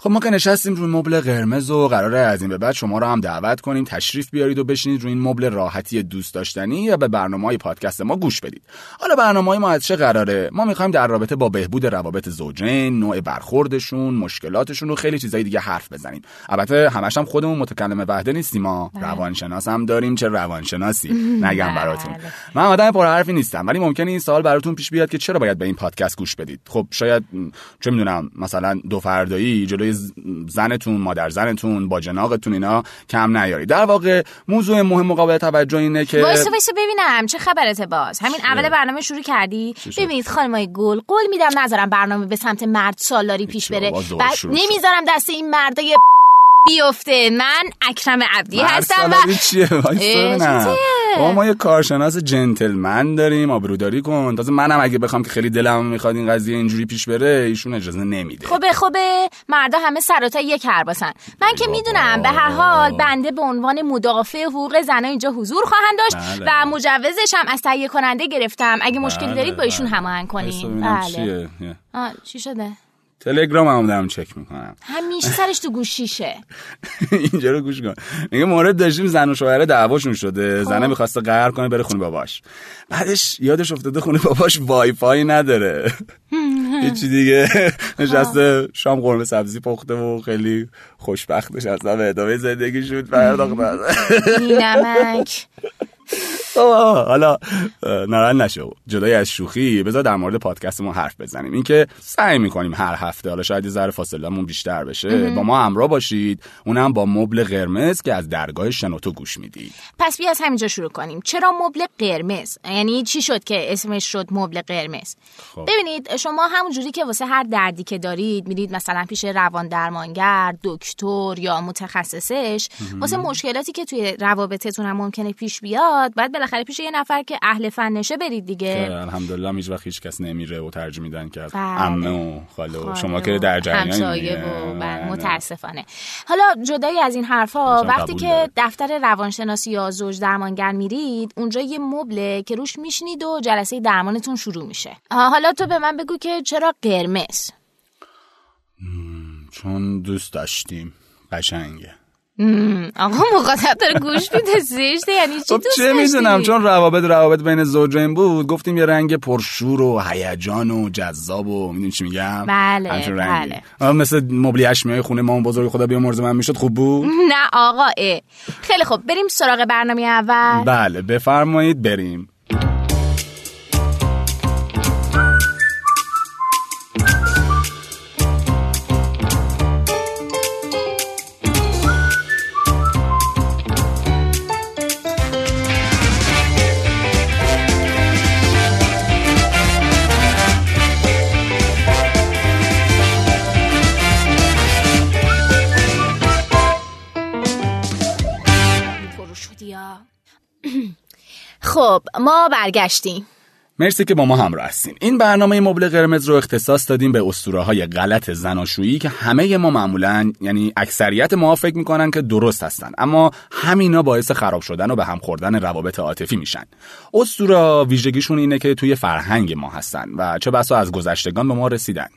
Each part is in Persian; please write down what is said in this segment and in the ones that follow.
خب ما که نشستیم روی مبل قرمز و قراره از این به بعد شما رو هم دعوت کنیم تشریف بیارید و بشینید روی این مبل راحتی دوست داشتنی یا به برنامه های پادکست ما گوش بدید. حالا برنامه های ما از چه قراره؟ ما می‌خوایم در رابطه با بهبود روابط زوجین نوع برخوردشون مشکلاتشون و خیلی چیزای دیگه حرف بزنیم. البته همش هم خودمون متکلم وحده نیستیم ما. روانشناس هم داریم چه روانشناسی؟ نگم براتون. من آدم پر حرفی نیستم ولی ممکنه این سوال براتون پیش بیاد که چرا باید به این پادکست گوش بدید؟ خب شاید چه می‌دونم مثلا دو فردایی جلوی ز- زنتون مادر زنتون با جناقتون اینا کم نیارید. در واقع موضوع مهم مقابل توجه اینه که وایسا وایسا ببینم. چه خبرته باز؟ همین اول برنامه شروع کردی؟ ببینید خانمای گل قول میدم نذارم برنامه به سمت مرد سالاری پیش بره. بعد شد. نمی‌ذارم دست این مردای بیفته. من اکرم عبدی هستم و بابا ما یه کارشناس جنتلمن داریم آبروداری کن. تازه منم اگه بخوام که خیلی دلم می‌خواد این قضیه اینجوری پیش بره ایشون اجازه نمیده. خوبه خوبه مردا همه سراتا یک کرباسن من که. می‌دونم به هر حال بنده به عنوان مدافع حقوق زنان اینجا حضور خواهند داشت بله. و مجوزش هم از تهیه کننده گرفتم. اگه مشکلی بله، دارید با ایشون بله. هماهنگ ببینم بله. چیه؟ چی شده؟ تلگرام هم دارم چک می‌کنم. همیشه سرش تو گوشیشه اینجا رو گوش کن. میگه مورد داشتیم زن و شوهره دعواشون شده. خب. زنه می‌خواسته قهر کنه بره خونه باباش. بعدش یادش افتاده خونه باباش وای فای نداره هیچی دیگه. نشسته شام قرمه سبزی پخته و خیلی خوشبختش اصلا به ادامه زندگی شد پرداخت بی نمک آه، حالا ناراحت نشو. جدای از شوخی بذار در مورد پادکست ما حرف بزنیم. اینکه سعی می‌کنیم هر هفته حالا شاید یه ذره فاصلهمون بیشتر بشه با ما همراه باشید. اونم با مبل قرمز که از درگاه شنوتو گوش می‌دید. پس بیا از همینجا شروع کنیم. چرا مبل قرمز؟ یعنی چی شد که اسمش شد مبل قرمز؟ خب. ببینید شما همونجوری که واسه هر دردی که دارید میرید مثلا پیش روان درمانگر دکتر یا متخصصش واسه مشکلاتی که توی روابطتون هم ممکنه پیش بیاد بعد بالاخره پیش یه نفر که اهل فنشه برید که دیگه الحمدلله هیچ وقت هیچ کس نمیره و ترجمه میدن که بله. عمه و خاله و خاله شما که در جریان بله، متاسفانه. حالا جدای از این حرفا وقتی که. دفتر روانشناسی یا زوج درمانگر میرید اونجا یه مبله که روش میشینید و جلسه درمانتون شروع میشه. حالا تو به من بگو که چرا قرمز؟ چون دوست داشتیم. قشنگه. آقا مخاطب داره گوش میده زشته یعنی چی خب دوست چه می‌دونم؟ چون روابط روابط بین زوجین بود گفتیم یه رنگ پرشور و هیجان و جذاب و می‌دونی چی میگم بله،. بله. مثل مبلی های خونه ما اون بزرگ خدا بیامرز من می‌شد خوب بود نه آقا اه. خیلی خب بریم سراغ برنامه اول بله بفرمایید بریم خب ما برگشتیم. مرسی که با ما همراه هستین. این برنامه مبل قرمز رو اختصاص دادیم به اسطوره های غلط زناشویی که همه ما معمولا یعنی اکثریت ما فکر می‌کنن که درست هستن اما همینا باعث خراب شدن و به هم خوردن روابط عاطفی میشن. اسطوره ویژگیشون اینه که توی فرهنگ ما هستن و چه بسا از گذشتگان به ما رسیدن.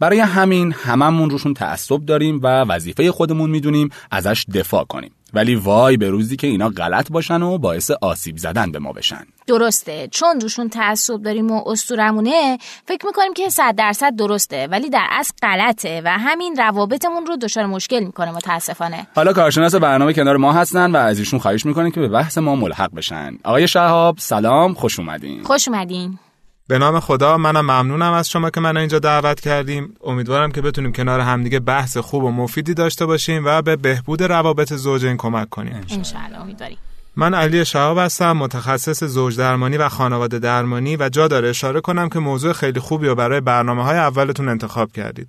برای همین هممون روشون تعصب داریم و وظیفه خودمون می‌دونیم ازش دفاع کنیم. ولی وای به روزی که اینا غلط باشن و باعث آسیب زدن به ما بشن. درسته. چون روشون تعصب داریم و استورمونه فکر می‌کنیم که صد درصد درسته ولی در اصل غلطه و همین روابطمون رو دچار مشکل می‌کنه متاسفانه. حالا کارشناس برنامه کنار ما هستن و از ایشون خواهش می‌کنیم که به بحث ما ملحق بشن. آقای شهاب سلام خوش اومدین. خوش اومدین. به نام خدا منم ممنونم از شما که منو اینجا دعوت کردیم. امیدوارم که بتونیم کنار همدیگه بحث خوب و مفیدی داشته باشیم و به بهبود روابط زوجین کمک کنیم. انشالله امیدواریم. من علی شهاب هستم متخصص زوج درمانی و خانواده درمانی و جا داره اشاره کنم که موضوع خیلی خوبی رو برای برنامه های اولتون انتخاب کردید.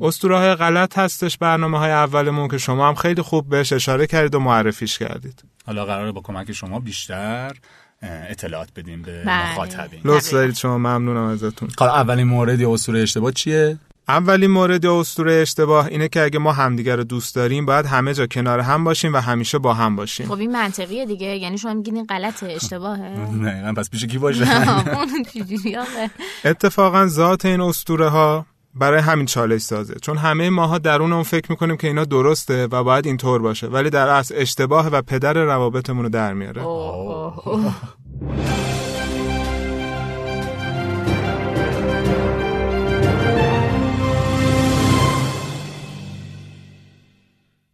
اسطوره های غلط هستش برنامه های اولمون که شما هم خیلی خوب بهش اشاره کردید و معرفیش کردید. حالا قراره با کمک شما بیشتر اطلاعات بدیم به بله. مخاطبین. لطف دارید شما ممنونم ازتون. حالا اولین مورد یا اسطوره اشتباه چیه؟ اولین مورد یا اسطوره اشتباه اینه که اگه ما همدیگر رو دوست داریم باید همه جا کنار هم باشیم و همیشه با هم باشیم. خب این منطقیه دیگه. یعنی شما میگین این غلطه اشتباهه. نه پس پیش کی باشه؟ اتفاقا ذات این اسطوره ها برای همین چالش سازه. چون همه ماها درون اون فکر می‌کنیم که اینا درسته و باید اینطور باشه ولی در اصل اشتباه و پدر روابطمون رو در میاره.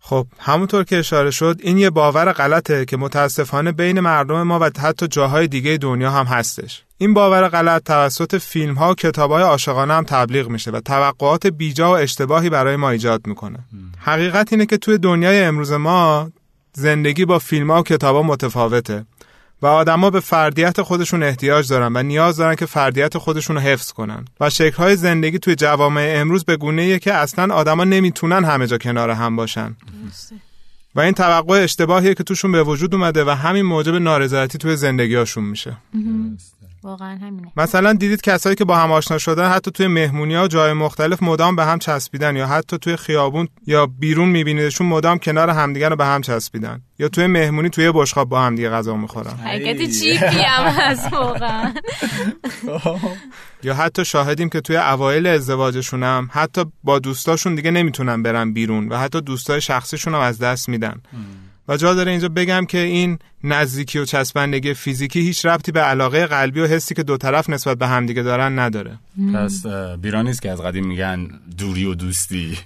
خب همونطور که اشاره شد این یه باور غلطه که متاسفانه بین مردم ما و حتی جاهای دیگه دنیا هم هستش. این باور غلط توسط فیلم ها و کتاب های عاشقانه هم تبلیغ میشه و توقعات بیجا و اشتباهی برای ما ایجاد می‌کنه. حقیقت اینه که توی دنیای امروز ما زندگی با فیلم ها و کتاب ها متفاوته. و آدما به فردیت خودشون احتیاج دارن و نیاز دارن که فردیت خودشون رو حفظ کنن. و شکل‌های زندگی توی جوامع امروز به گونه‌ایه که اصلا آدما نمی‌تونن همه جا کنار هم باشن. و این توقع اشتباهیه که توشون به وجود اومده و همین موجب نارضایتی توی زندگیاشون میشه. واقعا همینه. مثلا دیدید کسایی که با هم آشنا شدن حتی توی مهمونی ها و جای مختلف مدام به هم چسبیدن یا حتی توی خیابون یا بیرون میبینیدشون مدام کنار همدیگه رو به هم چسبیدن. یا توی مهمونی توی بشقاب با همدیگه غذا می‌خورن. حرکت چیپی هم هست واقعا. یا حتی شاهدیم که توی اوایل ازدواجشون هم حتی با دوستاشون دیگه نمی‌تونن برن بیرون و حتی دوستای شخصیشون هم از دست میدن. و جا داره اینجا بگم که این نزدیکی و چسبندگی فیزیکی هیچ ربطی به علاقه قلبی و حسی که دو طرف نسبت به همدیگه دارن نداره. پس اه، بیرا نیست که از قدیم میگن دوری و دوستی.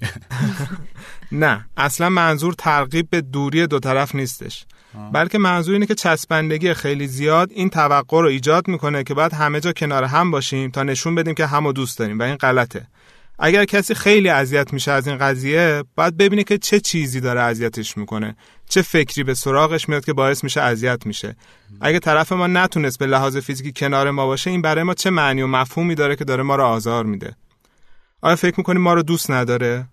نه اصلا منظور ترغیب به دوری دو طرف نیستش. بلکه منظور اینه که چسبندگی خیلی زیاد این توقع رو ایجاد می‌کنه که باید همه جا کنار هم باشیم تا نشون بدیم که همو دوست داریم و این غلطه. اگر کسی خیلی اذیت میشه از این قضیه باید ببینه که چه چیزی داره اذیتش می‌کنه. چه فکری به سراغش میاد که باعث میشه اذیت میشه. اگه طرف ما نتونست به لحاظ فیزیکی کنار ما باشه این برای ما چه معنی و مفهومی داره که داره ما رو آزار میده؟ آیا فکر می‌کنیم ما رو دوست نداره؟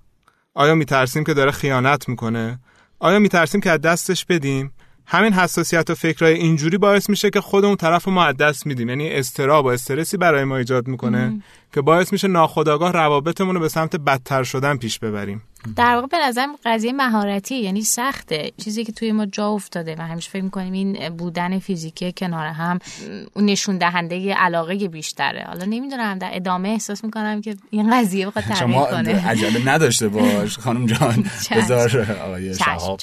آیا میترسیم که داره خیانت می‌کنه؟ آیا میترسیم که از دستش بدیم؟ همین حساسیت و فکرهای اینجوری باعث میشه که خودمون طرف ما از دست میدیم. یعنی استراب و استرسی برای ما ایجاد می‌کنه که باعث میشه ناخودآگاه روابطمون رو به سمت بدتر شدن پیش ببریم. در واقع به نظرم قضیه مهارتی یعنی سخته. چیزی که توی ما جا افتاده و همیشه فکر می‌کنیم این بودن فیزیکی کنار هم اون نشون دهنده علاقه بیشتره. حالا نمی‌دونم در ادامه احساس می‌کنم که این قضیه بخواد تغییر شما کنه. عجله نداشته باش خانم جان. بذار آقای شهاب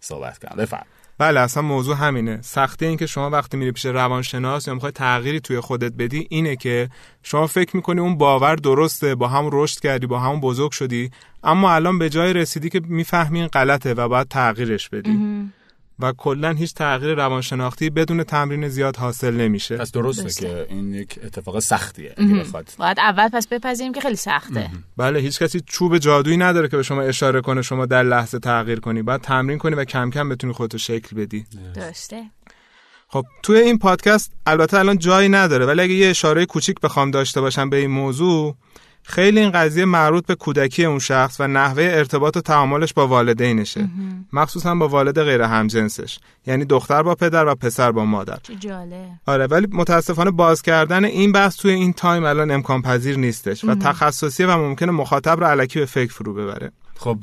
صحبت کنم بفرم بله اصلا موضوع همینه. سختی این که شما وقتی میری پیش روانشناس یا می‌خوای تغییری توی خودت بدی اینه که شما فکر می‌کنی اون باور درسته با هم رشد کردی با هم بزرگ شدی اما الان به جای رسیدی که می‌فهمی این غلطه و باید تغییرش بدی. و کلا هیچ تغییر روانشناختی بدون تمرین زیاد حاصل نمیشه. پس درسته درسته. که این یک اتفاق سختیه اگه بخواد باید اول پس بپذیریم که خیلی سخته. بله هیچ کسی چوب جادویی نداره که به شما اشاره کنه شما در لحظه تغییر کنی. باید تمرین کنی و کم کم بتونی خودتو شکل بدی. درسته. خب توی این پادکست البته الان جایی نداره ولی اگه یه اشاره کوچیک بخوام داشته باشم به این موضوع خیلی این قضیه مربوط به کودکی اون شخص و نحوه ارتباط و تعاملش با والدینشه. مخصوصا با والد غیر همجنسش. یعنی دختر با پدر و پسر با مادر. چه جالب. آره ولی متاسفانه باز کردن این بحث توی این تایم الان امکان پذیر نیستش و تخصصیه و ممکنه مخاطب رو علکی به فکر فرو ببره. خب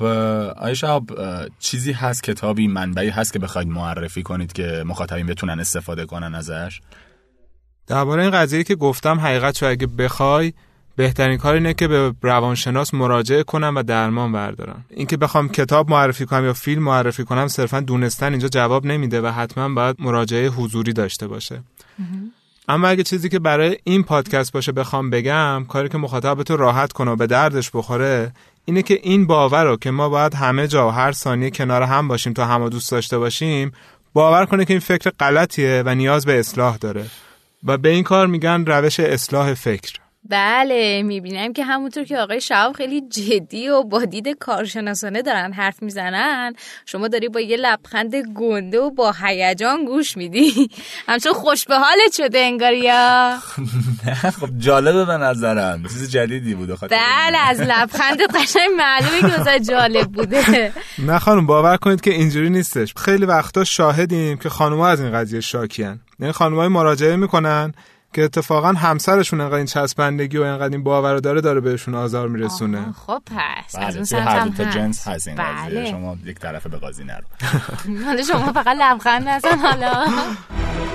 شهاب اه، چیزی هست کتابی منبعی هست که بخواید معرفی کنید که مخاطبین بتونن استفاده کنن ازش؟ درباره این قضیه که گفتم حقیقت شو اگه بخوای بهترین کار اینه که به روانشناس مراجعه کنم و درمان بردارم. اینکه بخوام کتاب معرفی کنم یا فیلم معرفی کنم صرفا دونستن اینجا جواب نمیده و حتما باید مراجعه حضوری داشته باشه. اما اگه چیزی که برای این پادکست باشه بخوام بگم کاری که مخاطب تو راحت کنه و به دردش بخوره اینه که این باور رو که ما باید همه جا و هر ثانیه کنار هم باشیم تا همه دوست داشته باشیم باور کنه که این فکر غلطیه و نیاز به اصلاح داره. و به این کار میگن روش اصلاح فکر. بله می‌بینم که همونطور که آقای شهاب خیلی جدی و با دید کارشناسانه دارن حرف می‌زنن شما داری با یه لبخند گنده و با هیجان گوش میدی. همچون خوش به حالت شده انگاریا نه خب جالبه به نظرم. چیز جدیدی بوده بله از لبخند قشنگ معلومه که جالب بوده. نه خانم باور کنید که اینجوری نیستش. خیلی وقتا شاهدیم که خانوما از این قضیه شاکیان یعنی خانمای مراجعه می‌کنن که اتفاقا همسرشون انقدر این چسبندگی و انقدر این باور داره داره بهشون آزار میرسونه. خب پس. بله از اون سمت هم دو تا هست. جنس هست این قضیه. بله. شما یک طرفه به قاضی نرو. حالا شما فقط لبخند نزن حالا.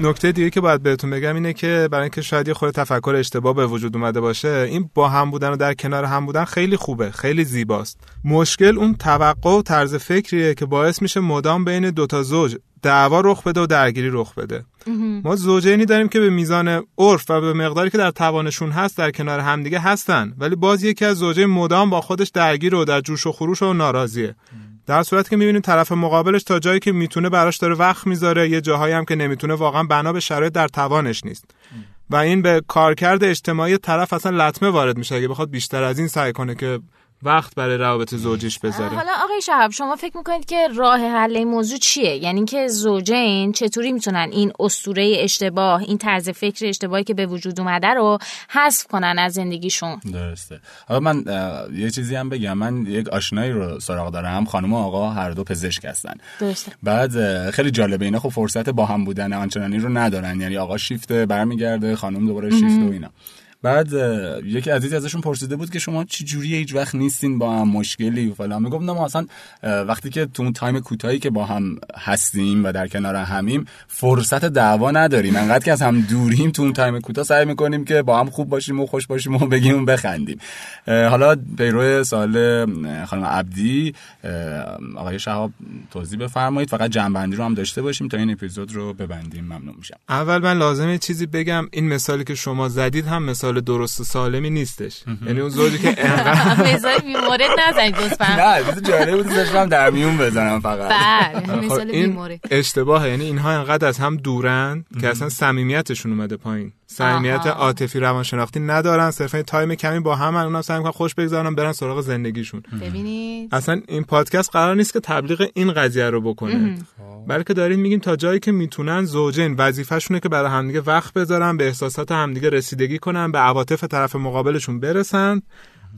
نکته دیگه که باید بهتون بگم اینه که برای اینکه شاید یه خورده تفکر اشتباه به وجود اومده باشه این با هم بودن و در کنار هم بودن خیلی خوبه خیلی زیباست. مشکل اون توقع و طرز فکریه که باعث میشه مدام بین دوتا زوج دعوا رخ بده و درگیری رخ بده. ما زوجینی داریم که به میزان عرف و به مقداری که در توانشون هست در کنار همدیگه هستن ولی باز یکی از زوجین مدام با خودش درگیر و در جوش و خروش و ناراضیه. در صورتی که می‌بینیم طرف مقابلش تا جایی که می‌تونه براش داره وقت می‌ذاره یه جاهایی هم که نمی‌تونه واقعا بنا به شرایط در توانش نیست. و این به کارکرد اجتماعی طرف اصلا لطمه وارد میشه. اگه بخواد بیشتر از این سعی کنه که وقت برای روابط زوجیش بذاره. حالا آقای شهاب شما فکر می‌کنید که راه حل این موضوع چیه؟ یعنی که زوجین چطوری می‌تونن این اسطوره اشتباه این طرز فکر اشتباهی که به وجود اومده رو حذف کنن از زندگیشون؟ درسته. حالا من یه چیزی هم بگم. من یک آشنایی رو سراغ دارم. خانم و آقا هر دو پزشک هستن. درسته. بعد خیلی جالبه. اینا خب فرصت با هم بودن آنچنانی رو ندارن. یعنی آقا شیفته برمیگرده خانم دوباره شیفت و اینا. بعد یکی عزیزی ازشون پرسیده بود که شما چی جوریه هیچ وقت نیستین با هم مشکلی و فلان. می‌گفت نه ما اصلا وقتی که تو اون تایم کوتاهی که با هم هستیم و در کنار همیم فرصت دعوا نداریم. انقدر که از هم دوریم تو اون تایم کوتاه سعی می‌کنیم که با هم خوب باشیم و خوش باشیم و بگیم و بخندیم. حالا پیرو سوال اه، خانم عبدی آقای شهاب توضیح بفرمایید. فقط جمع‌بندی رو هم داشته باشیم تا این اپیزود رو ببندیم. ممنون میشم. اول من لازمه چیزی بگم. این مثالی که شما زدید هم مثال درست و سالمی نیستش. یعنی اون زوجی که انقدر مثال بیمورد نزنید لطفا. نه چیز جالب بود داشتم در میون بزنم فقط. بله مثال بیمورد اشتباهه یعنی اینها انقدر از هم دورن که اصلا صمیمیتشون اومده پایین. صمیمیت. عاطفی روانشناختی ندارن صرفا یه تایم کمی با هم اونم سعی می‌کنن خوش بگذارن برن سراغ زندگیشون. ببینید. اصلا این پادکست قرار نیست که تبلیغ این قضیه رو بکنه. بلکه داریم میگیم تا جایی که می‌تونن زوجین وظیفه‌شونه که برای همدیگه وقت بذارن به احساسات همدیگه رسیدگی کنن به عواطف طرف مقابلشون برسن.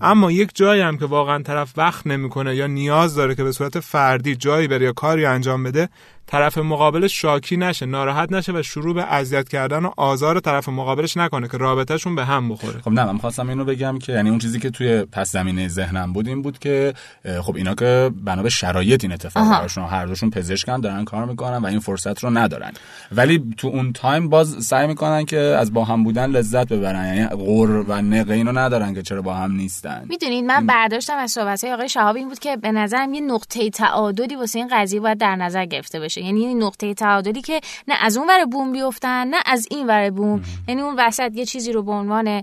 اما یک جایی هم که واقعا طرف وقت نمی‌کنه یا نیاز داره که به صورت فردی جایی بره یا کاری انجام بده طرف مقابلش شاکی نشه ناراحت نشه و شروع به اذیت کردن و آزار طرف مقابلش نکنه که رابطهشون به هم بخوره. خب نه من خواستم اینو بگم که یعنی اون چیزی که توی پس زمینه ذهنم بود این بود که خب اینا که بنا به شرایط این اتفاق. براشون هر دوشون پزشکن دارن کار می‌کنن و این فرصت رو ندارن. ولی تو اون تایم باز سعی می‌کنن که از با هم بودن لذت ببرن یعنی غر و نقه اینو ندارن که چرا با هم نیستن. می‌دونید من برداشتم از صحبت های آقای شهاب این بود که به نظرم یه نقطه تعادلی واسه این قضیه باید در نظر گرفته بشه. یعنی این نقطه تعادلی که نه از اون ور بوم بیفتن نه از این ور بوم. یعنی اون وسط یه چیزی رو به عنوان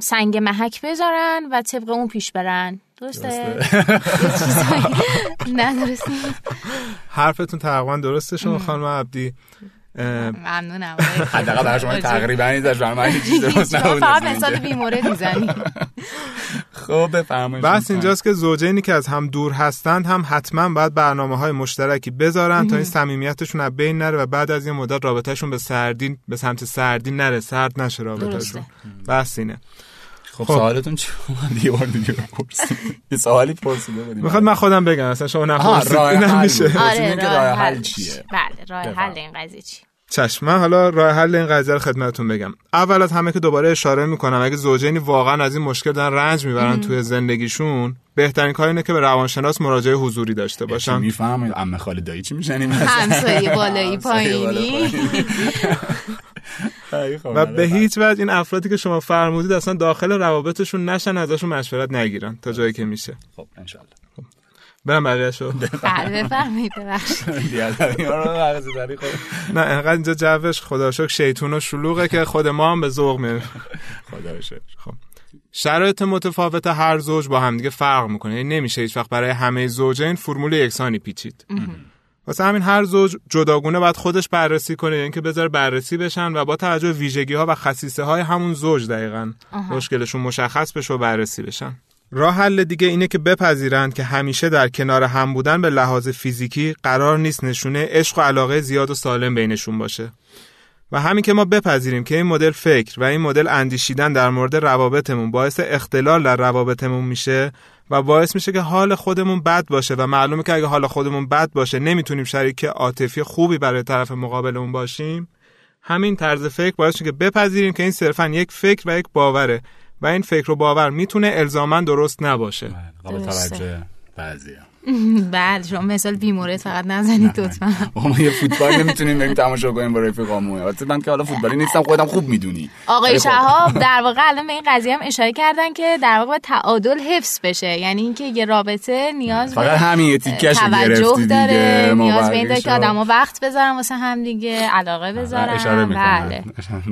سنگ محک بذارن و طبق اون پیش برن. درسته؟ نه درسته. حرفتون تقریبا درسته شما خانم عبدی. ممنونم حداقل برای شما تقریبا این داشت برای من هیچ چیز درست نبود فقط مثال. بیمورد می‌زنی. خب بفرمایید بس اینجاست که زوجینی که از هم دور هستند هم حتما باید برنامه های مشترکی بذارن تا این صمیمیتشون از بین نره و بعد از یه مدت رابطهشون به سردی به سمت سردی نره. سرد نشه رابطهشون. بس اینه. خب خب. سوالتون چی بود؟ یه بار دیگه بپرسید. یه سوالی پرسیده بودیم. می‌خواد من خودم بگم اصلا شما نپرسید. راه اینم حل میشه. آره راه حل چیه؟ بله راه. حل این قضیه چی؟ چشم من حالا راه حل این قضیه رو خدمتتون بگم. اول از همه که دوباره اشاره می‌کنم اگه زوجینی واقعا از این مشکل دارن رنج می‌برن توی زندگیشون بهترین کار اینه که به روانشناس مراجعه حضوری داشته باشن. می‌فهمید عمه خاله دایی چی میشنیم؟ همسایه بالایی پایینی. و به هیچ وجه این افرادی که شما فرمودید اصلا داخل روابطشون نشن ازشون مشورت نگیرن تا جایی که میشه. خب انشالله برم بقیه‌شو بله بفرمایید ببخشید. داری خب. نه انقدر اینجا جوش خدا شکر شیطون و شلوغه که خود ما هم به ذوق میره خدا شکر. خب شرایط متفاوت هر زوج با همدیگه فرق می‌کنه. یعنی نمیشه هیچ وقت برای همه زوجین فرمول یکسانی پیچید. واسه همین هر زوج جداگونه باید خودش بررسی کنه یعنی که بذاره بررسی بشن و با توجه ویژگی ها و خصیصه های همون زوج دقیقا مشکلشون مشخص بشه و بررسی بشن. راه حل دیگه اینه که بپذیرند که همیشه در کنار هم بودن به لحاظ فیزیکی قرار نیست نشونه عشق و علاقه زیاد و سالم بینشون باشه. و همین که ما بپذیریم که این مدل فکر و این مدل اندیشیدن در مورد روابطمون باعث اختلال در روابطمون میشه و باعث میشه که حال خودمون بد باشه و معلومه که اگه حال خودمون بد باشه نمی‌تونیم شریک عاطفی خوبی برای طرف مقابلمون باشیم. همین طرز فکر باعث میشه که بپذیریم که این صرفا یک فکر و یک باوره و این فکر و باور می‌تونه الزاما درست نباشه. قابل توجه. بعضی بله شما مثال بیمورد فقط نزنید لطفا. ما یه فوتبال نمی‌تونیم بریم تماشا کنیم با رفیقامون البته من که حالا فوتبالی نیستم خودم خوب می‌دونی. آقای شهاب در واقع الان به این قضیه هم اشاره کردن که در واقع تعادل حفظ بشه. یعنی اینکه یه رابطه نیاز فقط همین یه تیکش توجه داره دیگه نیاز به این داره که آدما وقت بذارن واسه هم دیگه علاقه بذارن. اشاره می‌کنم. بله.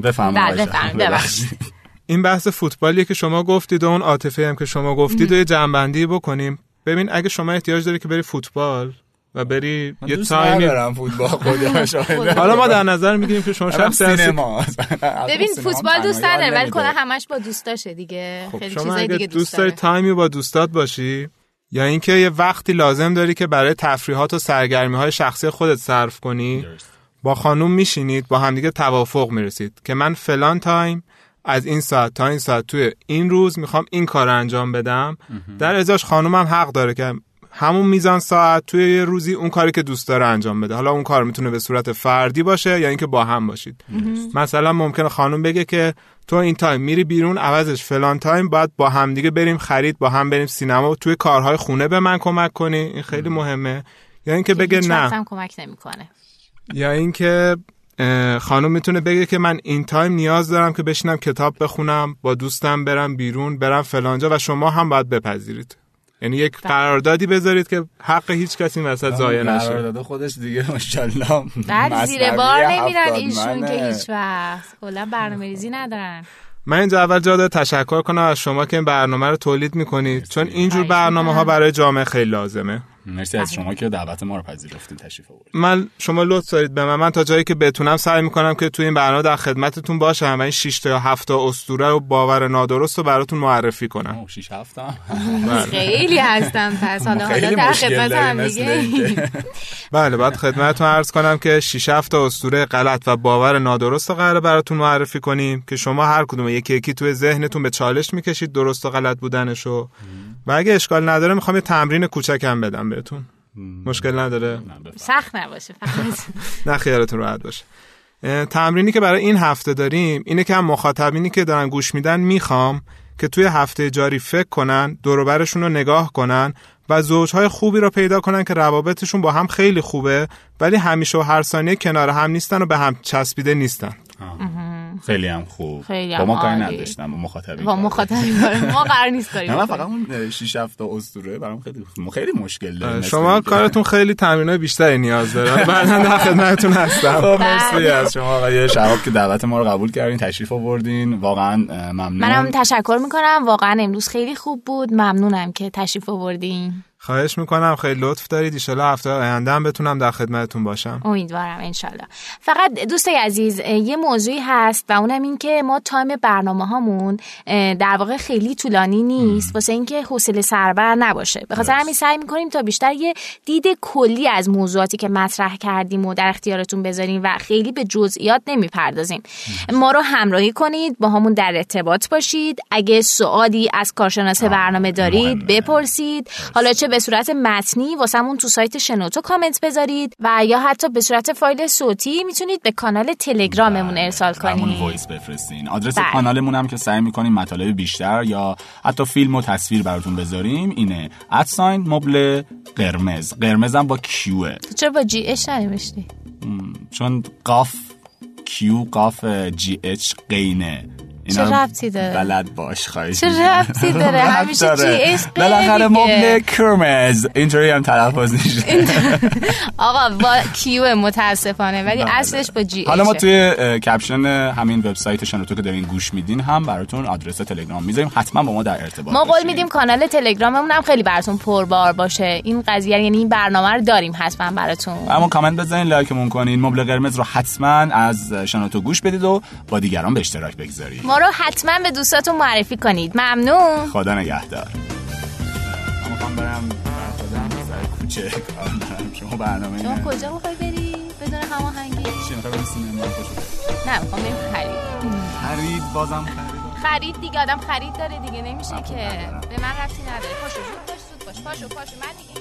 بفهم بله بفرمایید. ببخشید. این بحث فوتبالیه که شما گفتید و اون عاطفه هم که شما گفتید و یه جنبندی بکنیم. ببین اگه شما احتیاج داری که بری فوتبال و بری یه تایمی ندارم فوتبال شاهده. حالا ما در نظر می‌گیریم که شما هستید سینما. ببین فوتبال دوست نداره ولی کلا. همش با دوستاشه دیگه. خب خیلی شما چیزای اگه دیگه دوست دوست داری داره. تایمی با دوستات باشی یا اینکه یه وقتی لازم داری که برای تفریحات و سرگرمی های شخصی خودت صرف کنی با خانوم میشینید با همدیگه توافق می‌رسید که من فلان تایم از این ساعت تا این ساعت توی این روز می‌خوام این کار رو انجام بدم. در ازاش خانومم حق داره که همون میزان ساعت توی یه روزی اون کاری که دوست داره انجام بده. حالا اون کار می‌تونه به صورت فردی باشه یا اینکه با هم باشید. مثلا ممکنه خانم بگه که تو این تایم میری بیرون عوضش فلان تایم باید با هم دیگه بریم خرید با هم بریم سینما و توی کارهای خونه به من کمک کنی. این خیلی مهمه. یا اینکه بگه نه. کمک نمی‌کنه. یا اینکه خانم می‌تونه بگه که من این تایم نیاز دارم که بشینم کتاب بخونم با دوستم برم بیرون برم فلانجا و شما هم باید بپذیرید. یعنی یک قراردادی بذارید که حق هیچ کسی این وسط ضایع نشه. قرارداد خودش دیگه ماشاءالله بعد زیر بار نمیرن ایشون. که هیچ وقت. کلا برنامه ریزی ندارن. من اینجا اول جا داره تشکر کنم از شما که این برنامه رو تولید می‌کنید. چون اینجور برنامه ها. برای جامعه خیلی لازمه. مرسی از شما که دعوت ما رو پذیرفتید تشریف آوردید من شما لطف دارید به من. من تا جایی که بتونم سعی می‌کنم که توی این برنامه در خدمتتون باشم و این 6 تا یا 7 تا اسطوره و باور نادرست رو براتون معرفی کنم. اوه، شیش هفتم خیلی هستن پس. حالا حالا در خدمت هم دیگه. بله بعد خدمتتون عرض کنم که 6 7 تا اسطوره غلط و باور نادرست رو قراره براتون معرفی کنیم که شما هر کدوم یکی یکی توی ذهنتون به چالش می‌کشید درست و غلط بودنشو. و اگه اشکال نداره می‌خوام یه تمرین کوچکم بدم بهتون. مشکل نداره. سخت نباشه فقط. نه خیالتون راحت باشه. تمرینی که برای این هفته داریم اینه که هم مخاطبینی که دارن گوش میدن می‌خوام که توی هفته جاری فکر کنن دوروبرشون رو نگاه کنن و زوجهای خوبی رو پیدا کنن که روابطشون با هم خیلی خوبه ولی همیشه و هر ثانیه کنار هم نیستن و به هم چسبیده نیستن. خیلی هم خوب. خیلی با هم ما کاری. نداشتم با مخاطبین با مخاطبین ما قرار نیست کاری من. فقط اون 6 7 تا اسطوره برام خیلی خیلی مشکل داره شما کارتون خیلی تمرینای بیشتری نیاز داره. بعدا در خدمتتون هستم. خب مرسی بله. از شما آقای شهاب که دعوت ما رو قبول کردین تشریف آوردین. واقعا ممنون. منم تشکر می‌کنم. واقعا امروز خیلی خوب بود. ممنونم که تشریف آوردین. خواهش می‌کنم خیلی لطف دارید. ایشالا هفته آینده هم بتونم در خدمتتون باشم. امیدوارم انشالله. فقط دوستای عزیز یه موضوعی هست و اونم این که ما تایم برنامه هامون در واقع خیلی طولانی نیست. واسه اینکه حوصله سربر نباشه. به خاطر همین سعی می‌کنیم تا بیشتر یه دید کلی از موضوعاتی که مطرح کردیم و در اختیارتون بذاریم و خیلی به جزئیات نمی‌پردازیم. ما رو همراهی کنید باهامون در ارتباط باشید. اگه سوالی از کارشناس برنامه دارید. بپرسید. حالا چه به صورت متنی واسمون تو سایت شنوتو کامنت بذارید و یا حتی به صورت فایل صوتی می‌تونید به کانال تلگراممون ارسالمون کنید. وایس بفرستین. آدرس بله. کانالمون هم که سعی می‌کنیم مطالب بیشتر یا حتی فیلم و تصویر براتون بذاریم اینه. ات ساین مبل قرمز. قرمزم با کیوه چرا با جی اش ننوشتی چون قاف کیو قاف جی اچ قینه. چه ربطی داره؟ بلد باش خواهش چه ربطی داره؟ همیشه جی عشق بالاخره مبل کرمز اینطوری هم تلفظ میشه. آقا با کیو متاسفانه ولی اصلش با جی حالا ما توی کپشن همین وبسایت شنوتو که دارین گوش میدین هم براتون آدرس تلگرام می‌ذاریم. حتما با ما در ارتباط ما قول میدیم کانال تلگراممون هم خیلی براتون پربار باشه. این قضیه یعنی این برنامه رو داریم حتما براتون. اما کامنت بزنین لایکمون کنین. مبل قرمز رو حتما از شنوتو گوش بدید و با دیگران به اشتراک بگذارید. ما رو حتما به دوستاتون معرفی کنید. ممنون. خدا نگهدار. می‌خوام برم سر کوچه کار دارم. شما برنامه شما کجا می‌خوای بری؟ بدون هماهنگی. چی می‌خوای بریم سینما نه می‌خوام بریم خرید. خرید؟ بازم خرید. خرید دیگه آدم خرید داره دیگه نمیشه که. به من رفتی نداره. پاشو زود باش زود باش پاشو پاشو. من دیگه